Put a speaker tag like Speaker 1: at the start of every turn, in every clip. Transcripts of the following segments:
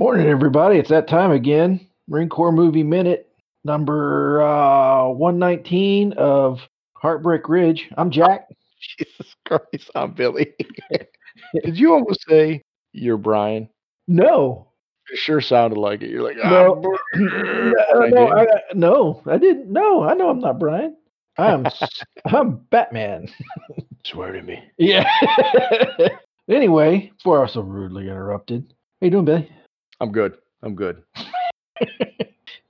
Speaker 1: Morning, everybody. It's that time again. Marine Corps Movie Minute, number uh, 119 of Heartbreak Ridge. I'm Jack.
Speaker 2: Jesus Christ, I'm Billy. Did you almost say you're Brian?
Speaker 1: No.
Speaker 2: It sure sounded like it. You're like,
Speaker 1: No.
Speaker 2: "Ah,
Speaker 1: no,
Speaker 2: I
Speaker 1: no. I, no, I didn't. No, I know I'm not Brian. I'm I'm Batman.
Speaker 2: Swear to me.
Speaker 1: Yeah. anyway, before I was so rudely interrupted, how you doing, Billy?
Speaker 2: I'm good. I'm good.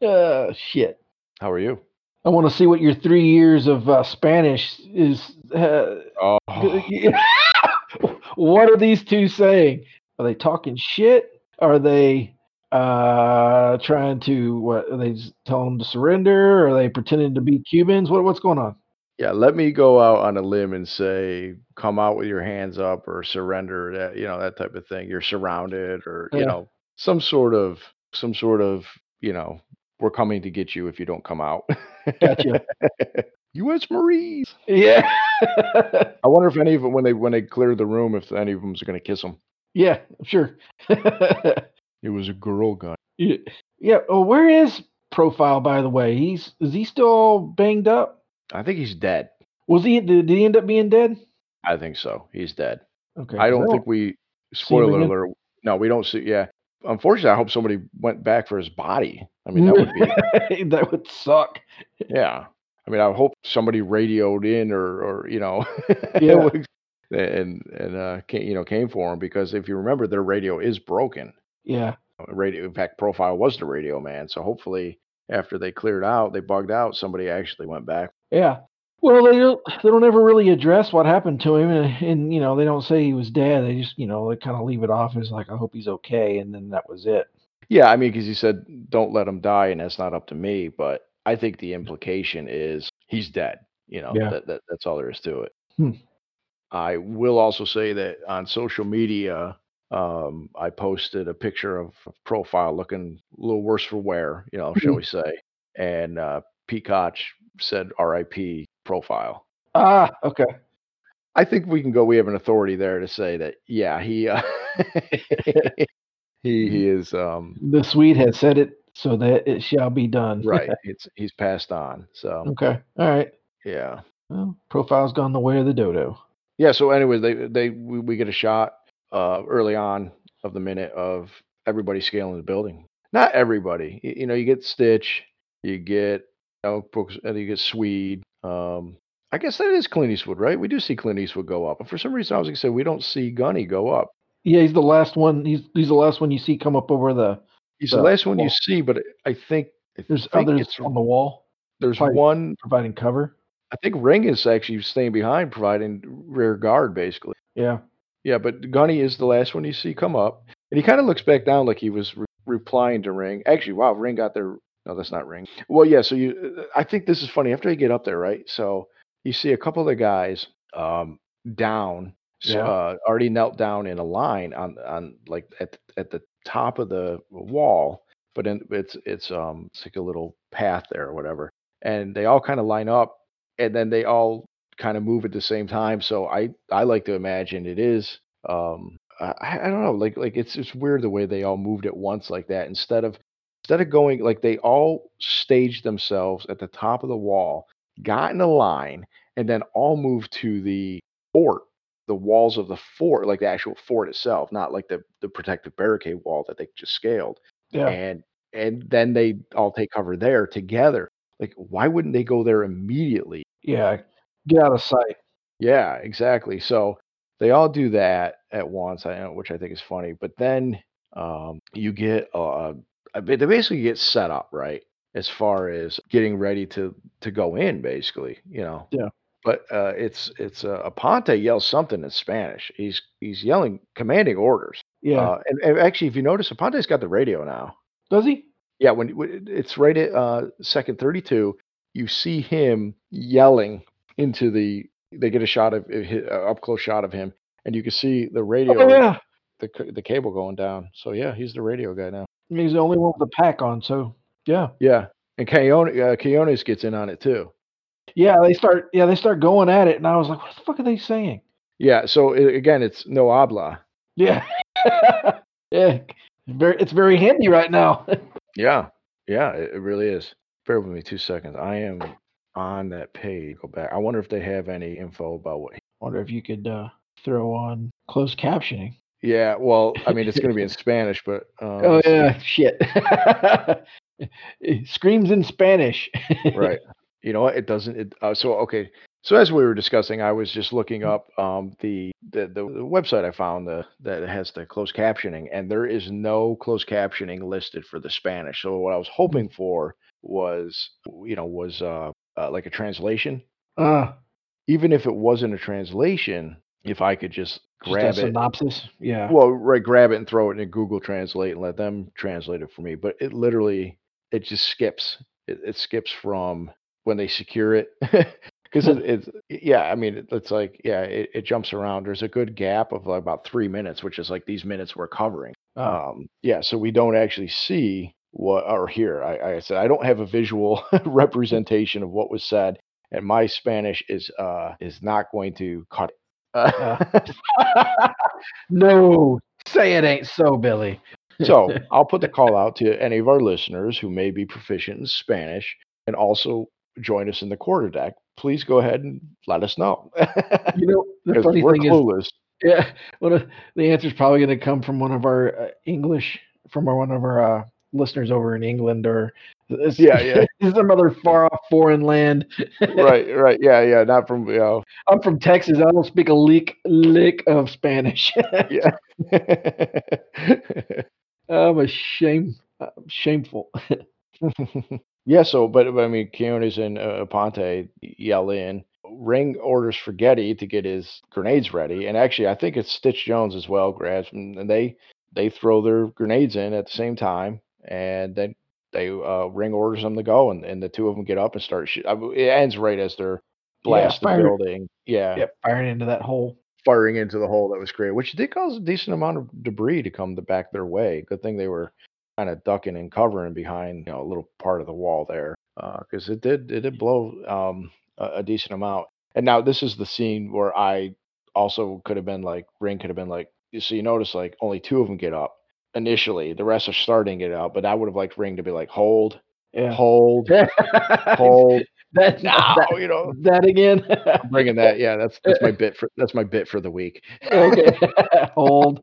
Speaker 1: Uh, shit.
Speaker 2: How are you?
Speaker 1: I want to see what your three years of uh, Spanish is. Uh,
Speaker 2: Oh,
Speaker 1: what are these two saying? Are they talking shit? Are they uh trying to what? Are they telling them to surrender? Are they pretending to be Cubans? What what's going on?
Speaker 2: yeah. Let me go out on a limb and say, come out with your hands up or surrender. That you know that type of thing. You're surrounded, or you know some sort of some sort of you know we're coming to get you if you don't come out.
Speaker 1: Gotcha.
Speaker 2: U.S. Marines.
Speaker 1: Yeah.
Speaker 2: I wonder if any of them, when they when they clear the room, if any of them are going to kiss him.
Speaker 1: yeah. Sure.
Speaker 2: It was a girl gun.
Speaker 1: yeah. yeah. Oh, where is profile? By the way, he's is he still banged up?
Speaker 2: I think he's dead.
Speaker 1: Was he? Did, did he end up being dead?
Speaker 2: I think so. He's dead.
Speaker 1: Okay.
Speaker 2: I don't think we. Spoiler alert. No, we don't see. Yeah. Unfortunately, I hope somebody went back for his body. I mean, that would be.
Speaker 1: that would suck.
Speaker 2: Yeah. I mean, I hope somebody radioed in or, or you know,
Speaker 1: Yeah.
Speaker 2: and and uh, came, you know, came for him because if you remember, their radio is broken.
Speaker 1: Yeah.
Speaker 2: Radio, in fact, profile was the radio man. So hopefully, after they cleared out, they bugged out. Somebody actually went back.
Speaker 1: Yeah. Well, they don't. They don't ever really address what happened to him, and, and you know they don't say he was dead. They just you know they kind of leave it off as like I hope he's okay, and then that was it.
Speaker 2: Yeah, I mean, because he said, "Don't let him die," and that's not up to me. But I think the implication is he's dead. You know,
Speaker 1: Yeah.
Speaker 2: that, that that's all there is to it.
Speaker 1: Hmm.
Speaker 2: I will also say that on social media, um, I posted a picture of a profile looking a little worse for wear. You know, shall
Speaker 1: Mhm.
Speaker 2: we say? And uh, Peacock said, "R.I.P. profile."
Speaker 1: Ah, okay.
Speaker 2: I think we can go. We have an authority there to say that. Yeah, he uh, he he is um,
Speaker 1: The Swede has said it, so that it shall be done.
Speaker 2: right. It's he's passed on. So
Speaker 1: okay. All right.
Speaker 2: yeah.
Speaker 1: Well, profile's gone the way of the dodo.
Speaker 2: Yeah. So, anyway, they they we, we get a shot uh, early on of the minute of everybody scaling the building. Not everybody. You, you know, you get Stitch, you get you know, Brooks, uh, you get Swede. Um, I guess that is Clint Eastwood, right? We do see Clint Eastwood go up, But for some reason, I was gonna say we don't see Gunny go up.
Speaker 1: Yeah, he's the last one. He's he's the last one you see come up over the.
Speaker 2: He's
Speaker 1: The
Speaker 2: the last one you see, but I think I
Speaker 1: There's
Speaker 2: think
Speaker 1: others
Speaker 2: it's-
Speaker 1: on the wall
Speaker 2: there's one.
Speaker 1: providing cover.
Speaker 2: I think Ring is actually staying behind, providing rear guard, basically.
Speaker 1: Yeah.
Speaker 2: Yeah, but Gunny is the last one you see come up, and he kind of looks back down like he was re- replying to Ring. Actually, wow, Ring got there. No, that's not Ring. Well, yeah. So you, I think this is funny. After you get up there, right? So you see a couple of the guys um, down,
Speaker 1: Yeah.
Speaker 2: uh, already knelt down in a line on on like at at the top of the wall, but in, it's it's um it's like a little path there or whatever, and they all kind of line up, and then they all kind of move at the same time. So I I like to imagine it is um I, I don't know like like it's it's weird the way they all moved at once like that instead of instead of going like they all staged themselves at the top of the wall, got in a line, and then all moved to the fort, the walls of the fort, like the actual fort itself, not like the the protective barricade wall that they just scaled
Speaker 1: Yeah.
Speaker 2: and and then they all take cover there together. Like, why wouldn't they go there immediately?
Speaker 1: Yeah. Get out of sight.
Speaker 2: Yeah, exactly. So they all do that at once, which I think is funny. But then um, you get uh, a they basically get set up right as far as getting ready to to go in, basically. You know.
Speaker 1: Yeah.
Speaker 2: But uh, it's it's uh, Aponte yells something in Spanish. He's he's yelling commanding orders.
Speaker 1: Yeah.
Speaker 2: Uh, and, and actually, if you notice, Aponte's got the radio now.
Speaker 1: Does he?
Speaker 2: Yeah, when, when it's right at uh, second 32, you see him yelling into the. They get a shot of uh, up close shot of him, and you can see the radio,
Speaker 1: Oh yeah.
Speaker 2: the the cable going down. So yeah, he's the radio guy now.
Speaker 1: He's the only one with the pack on. So yeah.
Speaker 2: Yeah, and Keone, uh, gets in on it too.
Speaker 1: Yeah. They start. Yeah. They start going at it, and I was like, what the fuck are they saying?
Speaker 2: Yeah, so i again, it's no habla.
Speaker 1: Yeah. yeah. Very, it's very handy right now.
Speaker 2: Yeah, yeah, it, it really is. Bear with me two seconds. I am on that page. Go back. I wonder if they have any info about what.
Speaker 1: Wonder if you could uh, throw on closed captioning.
Speaker 2: Yeah, well, I mean, it's going to be in Spanish, but uh,
Speaker 1: Oh yeah, shit. Screams in Spanish.
Speaker 2: right. You know what? It doesn't. It, uh, so okay. So as we were discussing, I was just looking up um, the, the the the website I found the, that has the closed captioning, and there is no closed captioning listed for the Spanish. So what I was hoping for was, you know, was uh, uh, like a translation.
Speaker 1: Uh,
Speaker 2: Even if it wasn't a translation, if I could just
Speaker 1: just a
Speaker 2: grab it
Speaker 1: synopsis. Yeah.
Speaker 2: well, right, grab it and throw it in Google Translate and let them translate it for me. But it literally, it just skips. It, it skips from when they secure it because it, it's yeah. I mean, it, it's like yeah, it, it jumps around. There's a good gap of like about three minutes, which is like these minutes we're covering.
Speaker 1: Oh,
Speaker 2: Um, yeah, so we don't actually see what or hear. I, I said I don't have a visual representation of what was said, and my Spanish is uh is not going to cut it. Uh,
Speaker 1: no, say it ain't so, Billy.
Speaker 2: So I'll put the call out to any of our listeners who may be proficient in Spanish and also join us in the quarter deck. Please go ahead and let us know.
Speaker 1: You know, the funny thing is, yeah, of the answer's probably going to come from one of our uh, English, from our, one of our uh, listeners over in England, or s-
Speaker 2: Yeah, yeah.
Speaker 1: some other far off foreign land.
Speaker 2: right, right. Yeah, yeah. Not from you know.
Speaker 1: I'm from Texas. I don't speak a lick lick of Spanish.
Speaker 2: Yeah.
Speaker 1: I'm a shame, uh, shameful.
Speaker 2: yeah. So, but, but I mean, Keonis and uh, Aponte yell in. Ring orders Fragetti to get his grenades ready, and actually, I think it's Stitch Jones as well. Grabs and they they throw their grenades in at the same time, and then they uh, ring orders them to go, and, and the two of them get up and start. Shoot. I it ends right as they're blast the building. Yeah,
Speaker 1: Yep, firing into that hole.
Speaker 2: firing into the hole that was created, which did cause a decent amount of debris to come the back their way. Good thing they were kind of ducking and covering behind you know a little part of the wall there because it did it did blow um, a, a decent amount. And now this is the scene where I also could have been like Ring could have been like so you notice like only two of them get up initially, the rest are starting it out, but I would have liked Ring to be like hold,
Speaker 1: Yeah.
Speaker 2: hold, hold
Speaker 1: that,
Speaker 2: now,
Speaker 1: that,
Speaker 2: you know.
Speaker 1: that again.
Speaker 2: I'm bringing that. Yeah, that's that's my bit for that's my bit for the week.
Speaker 1: okay. Hold.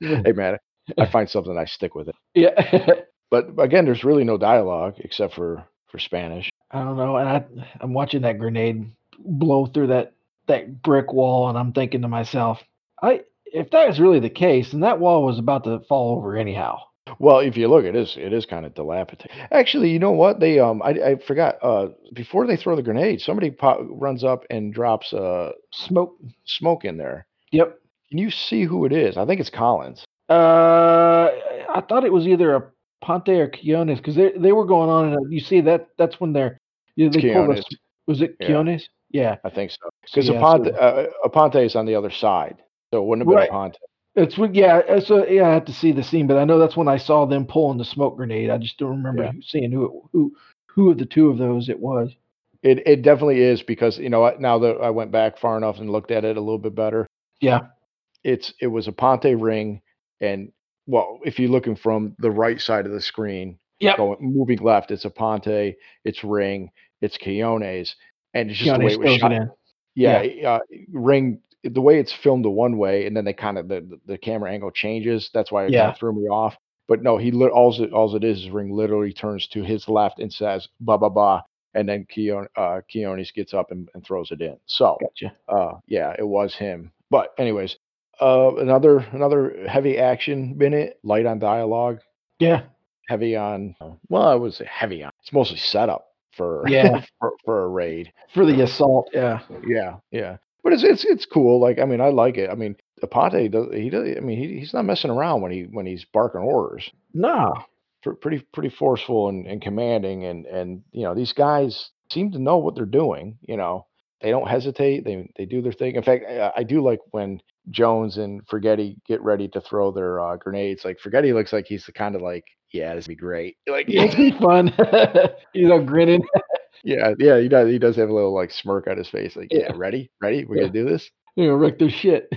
Speaker 2: Hey man, I find something I stick with it.
Speaker 1: yeah.
Speaker 2: But again, there's really no dialogue except for for Spanish.
Speaker 1: I don't know. And I, I'm watching that grenade blow through that that brick wall, and I'm thinking to myself, I if that is really the case, then that wall was about to fall over anyhow.
Speaker 2: Well, if you look, it is it is kind of dilapidated. Actually, you know what? They um I, I forgot uh before they throw the grenade, somebody pop, runs up and drops uh
Speaker 1: Smoke.
Speaker 2: smoke in there.
Speaker 1: Yep.
Speaker 2: Can you see who it is? I think it's Collins.
Speaker 1: Uh, I thought it was either a Ponte or Quiñones because they they were going on, and you see that that's when they're yeah,
Speaker 2: It's
Speaker 1: they
Speaker 2: Quiñones.
Speaker 1: us. Was it
Speaker 2: Yeah.
Speaker 1: Yeah.
Speaker 2: I think so. Because
Speaker 1: Yeah,
Speaker 2: Aponte,
Speaker 1: so-
Speaker 2: uh, Aponte is on the other side, so it wouldn't have been
Speaker 1: Right.
Speaker 2: Aponte.
Speaker 1: It's when- yeah. uh, So yeah, I had to see the scene, but I know that's when I saw them pulling the smoke grenade. I just don't remember
Speaker 2: Yeah.
Speaker 1: seeing who it, who who of the two of those it was.
Speaker 2: It it definitely is because you know? Now that I went back far enough and looked at it a little bit better,
Speaker 1: Yeah.
Speaker 2: it's it was Aponte ring, and well, if you're looking from the right side of the screen,
Speaker 1: yeah,
Speaker 2: going moving left, it's Aponte, it's ring, it's Quiñones, and it's just the way it was
Speaker 1: throws it
Speaker 2: shot.
Speaker 1: in.
Speaker 2: Yeah, uh, ring the way it's filmed the one way, and then they kind of the, the camera angle changes. That's why it kind of threw me off. But no, he lit all it all it is is ring literally turns to his left and says ba ba ba, and then Keon uh Keonis gets up and, and throws it in. So
Speaker 1: Gotcha.
Speaker 2: uh yeah, it was him. But anyways, uh another another heavy action minute, light on dialogue,
Speaker 1: Yeah.
Speaker 2: heavy on well, I would say heavy on. It's mostly setup for
Speaker 1: Yeah.
Speaker 2: for, for a raid.
Speaker 1: For the assault. Yeah.
Speaker 2: Yeah, yeah. But it's it's it's cool. Like I mean, I like it. I mean, Aponte does he does. I mean, he, he's not messing around when he when he's barking orders.
Speaker 1: Nah.
Speaker 2: Pretty pretty forceful and, and commanding, and and you know these guys seem to know what they're doing. You know, they don't hesitate. They they do their thing. In fact, I, I do like when Jones and Fragetti get ready to throw their uh, grenades. Like Fragetti looks like he's the kind of like, yeah, this would be great. Like
Speaker 1: Yeah, it's be fun. He's all grinning.
Speaker 2: Yeah, yeah, he does. He does have a little like smirk on his face. Like, yeah, ready, ready, we're gonna do this.
Speaker 1: You know, wreck their shit.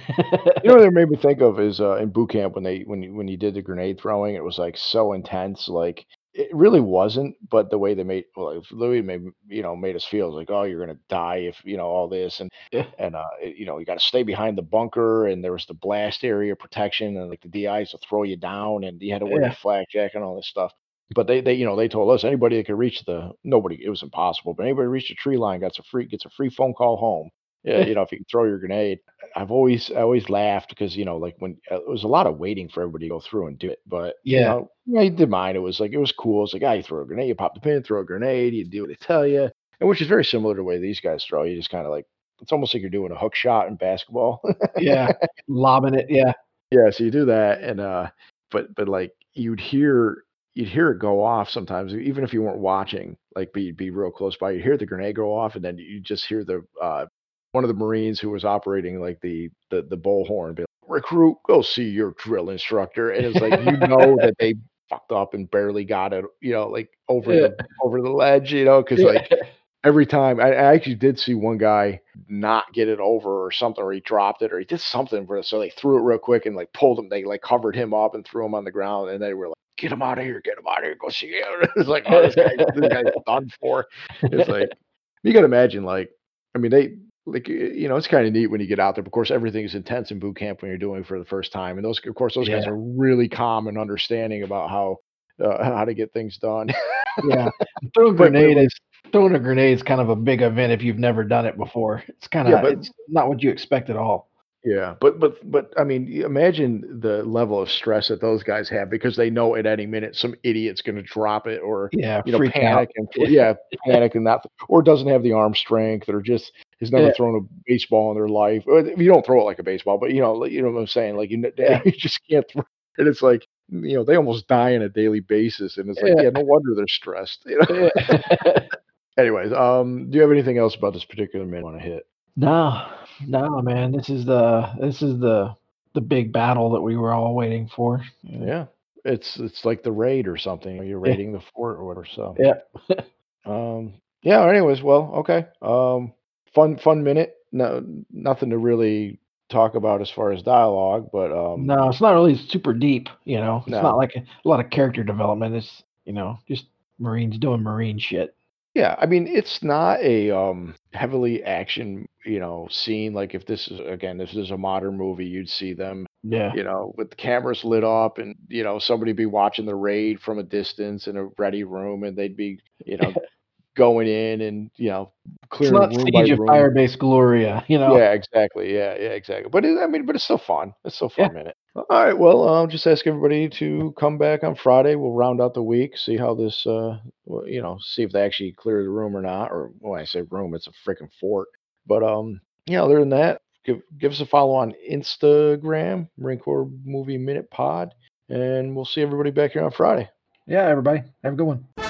Speaker 2: You know what it made me think of is uh, in boot camp when they when you when you did the grenade throwing, it was like so intense. Like it really wasn't, but the way they made well, like, the way they made you know made us feel like, oh, you're gonna die if you know all this, and
Speaker 1: Yeah.
Speaker 2: and uh, it- you know you got to stay behind the bunker, and there was the blast area protection, and like the DIs to throw you down, and you had to wear
Speaker 1: Yeah.
Speaker 2: your flak jacket and all this stuff. But they, they, you know, they told us anybody that could reach the nobody, it was impossible. But anybody who reached the tree line gets a free gets a free phone call home. Yeah, you know, if you can throw your grenade. I've always I always laughed because you know, like when uh, it was a lot of waiting for everybody to go through and do it. But you
Speaker 1: Yeah.
Speaker 2: know, yeah, I did mine. It was like it was cool. It's like, ah, you throw a grenade, you pop the pin, throw a grenade, you do what they tell you, and which is very similar to the way these guys throw. You just kind of like it's almost like you're doing a hook shot in basketball.
Speaker 1: Yeah. Lobbing it. Yeah.
Speaker 2: Yeah, so you do that, and uh, but but like you'd hear you'd hear it go off sometimes, even if you weren't watching. Like, but you'd be real close by. You'd hear the grenade go off, and then you just hear the uh, one of the Marines who was operating like the the the bullhorn be like, "Recruit, go see your drill instructor," and it's like you know that they fucked up and barely got it, you know, like over
Speaker 1: Yeah.
Speaker 2: the over the ledge, you know, because like every time I, I actually did see one guy not get it over or something, or he dropped it, or he did something for so they threw it real quick and like pulled him, they like covered him up and threw him on the ground, and they were like, "Get him out of here! Get him out of here! Go see him!" It's like, oh, this guy, this guy's done for. It's like you got to imagine, like, I mean, they like you know, it's kind of neat when you get out there. Of course, everything is intense in boot camp when you're doing it for the first time, and those, of course, those guys are really calm and understanding about how uh, how to get things done.
Speaker 1: yeah. Throwing a
Speaker 2: But- but,
Speaker 1: grenade is throwing a grenade is kind of a big event if you've never done it before. It's kind of
Speaker 2: Yeah, but-
Speaker 1: it's not what you expect at all.
Speaker 2: Yeah, but but but I mean, imagine the level of stress that those guys have because they know at any minute some idiot's going to drop it or
Speaker 1: Yeah.
Speaker 2: you know
Speaker 1: freak out.
Speaker 2: panic and yeah, panic and not or doesn't have the arm strength or just has never
Speaker 1: Yeah.
Speaker 2: thrown a baseball in their life. You don't throw it like a baseball, but you know you know what I'm saying. Like you, you just can't throw. And it's like you know they almost die on a daily basis, and it's like
Speaker 1: Yeah.
Speaker 2: yeah, no wonder they're stressed. You know? Anyways, um, do you have anything else about this particular man want to hit?
Speaker 1: No, no, man. This is the this is the the big battle that we were all waiting for.
Speaker 2: Yeah, it's it's like the raid or something. You're
Speaker 1: Yeah.
Speaker 2: raiding the fort or whatever. So
Speaker 1: Yeah.
Speaker 2: um, yeah. Anyways, well, okay. Um, fun fun minute. No, nothing to really talk about as far as dialogue, but um,
Speaker 1: No, it's not really super deep. You know, it's
Speaker 2: No.
Speaker 1: not like a, a lot of character development. It's you know just Marines doing Marine shit.
Speaker 2: Yeah. I mean, it's not a um heavily action you know scene. Like if this is again, if this is a modern movie, you'd see them
Speaker 1: Yeah.
Speaker 2: you know, with the cameras lit up and, you know, somebody be watching the raid from a distance in a ready room and they'd be, you know, going in and, you know,
Speaker 1: It's
Speaker 2: clearing
Speaker 1: not
Speaker 2: room by
Speaker 1: Siege of
Speaker 2: room.
Speaker 1: Firebase Gloria. You know.
Speaker 2: Yeah, exactly. Yeah, yeah, exactly. But it, I mean, but it's still fun. It's still fun
Speaker 1: Yeah.
Speaker 2: All right. Well, I'll just ask everybody to come back on Friday. We'll round out the week, see how this, uh, you know, see if they actually clear the room or not. Or when I say room, it's a freaking fort. But um, yeah. Other than that, give give us a follow on Instagram, Marine Corps Movie Minute Pod, and we'll see everybody back here on Friday.
Speaker 1: Yeah. Everybody, have a good one.